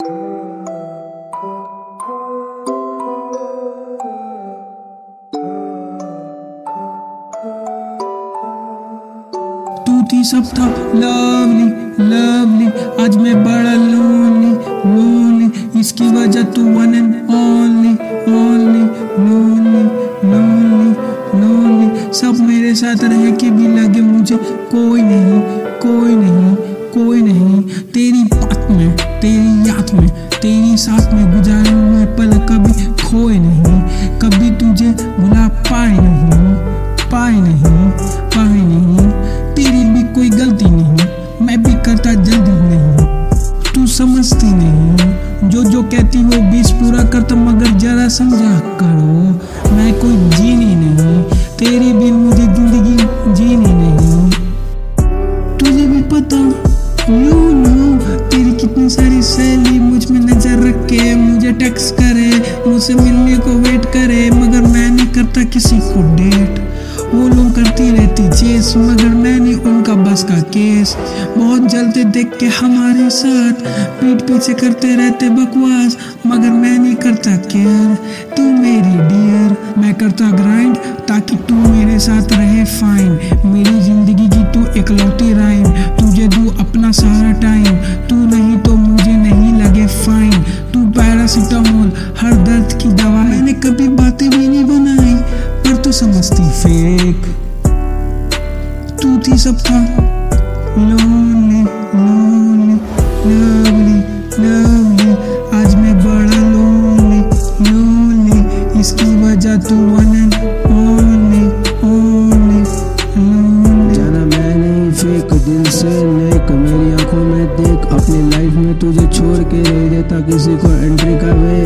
थी सब था लवली लवली आज मैं बड़ा लोनली लोनली इसकी वजह तू one and only only lonely lonely lonely सब मेरे साथ रह के भी लगे मुझे, कोई नहीं कोई नहीं कोई नहीं। तेरी बात में, तेरी याद में, तेरी साथ में गुजारे हुए पल कभी खोए नहीं। कभी तुझे भुला पाए नहीं पाए नहीं पाए नहीं। तेरी भी कोई गलती नहीं, मैं भी करता जल्दी नहीं। तू समझती नहीं, जो जो कहती वो बीस पूरा करता मगर जरा समझा करो, मैं कोई जीनी नहीं। तेरे बिन टेक्स्ट करे, मुझसे मिलने को वेट करे, मगर मैं नहीं करता किसी को डेट वो लोग करती रहती चेस मगर मैं नहीं उनका बस का केस बहुत जलते देख के हमारे साथ पीठ पीछे करते रहते बकवास, मगर मैं नहीं करता केयर तू मेरी डियर मैं करता ग्राइंड ताकि तू मेरे साथ रहे फाइन मेरी ज़िंदगी की तू इकलौती राइम तुझे दू अपना सारा टाइम तू नहीं तो पैरासीटामोल हर दर्द की दवा। मैंने कभी बातें भी नहीं बनाई, पर तू समझती फेक तू थी सब था लोनली लोनली लवली लवली आज मैं बड़ा लोनली लोनली इसकी वजह तू वन ओनली ओनली जाना मैं नहीं फेक दिल से नेक मेरी देख, अपनी लाइफ में तुझे छोड़ के नहीं देता किसी को एंट्री का वे।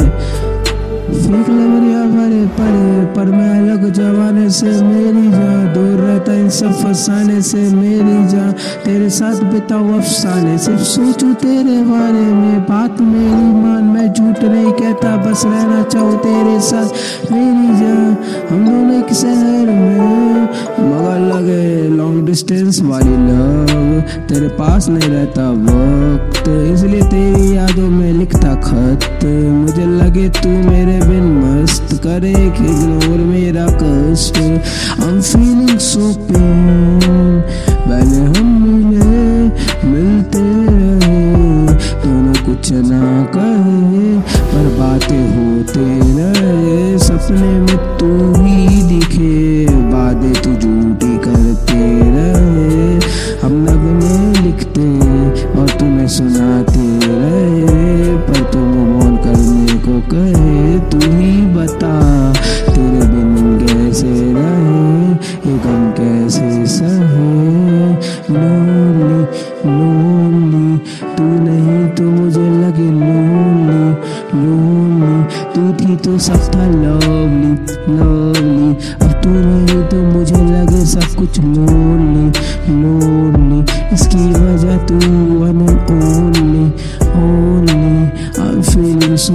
फेक लवरिया भरे पड़े पर मैं अलग जमाने से मेरी जान, दूर रहता इन सब फसाने से मेरी जान। तेरे साथ बिताऊं अफसाने, सिर्फ़ सोचूं तेरे बारे में। बात मेरी मान, मैं झूठ नहीं कहता, बस रहना चाहूँ तेरे साथ मेरी जान। हम दोनों एक शहर में मगर लगे लॉन्ग डिस्टेंस वाली लव तेरे पास नहीं रहता वक्त, इसलिए तेरी यादों में लिखता खत। मुझे लगे तू मेरे बिन मस्त, करे इग्नोर मेरा कष्ट। I'm feeling so pain पहले हम मिले, मिलते रहे। दोनों कुछ ना करने को कहे तू ही बता, तेरे बिन कैसे रहे, ये गम कैसे सहे? लोनली लोनली तू नहीं तो मुझे लगे लोनली लोनली तू थी तो सब था लवली लवली अब तू नहीं तो मुझे लगे सब कुछ लोनली लोनली इसकी वजह तू one only only I feeling so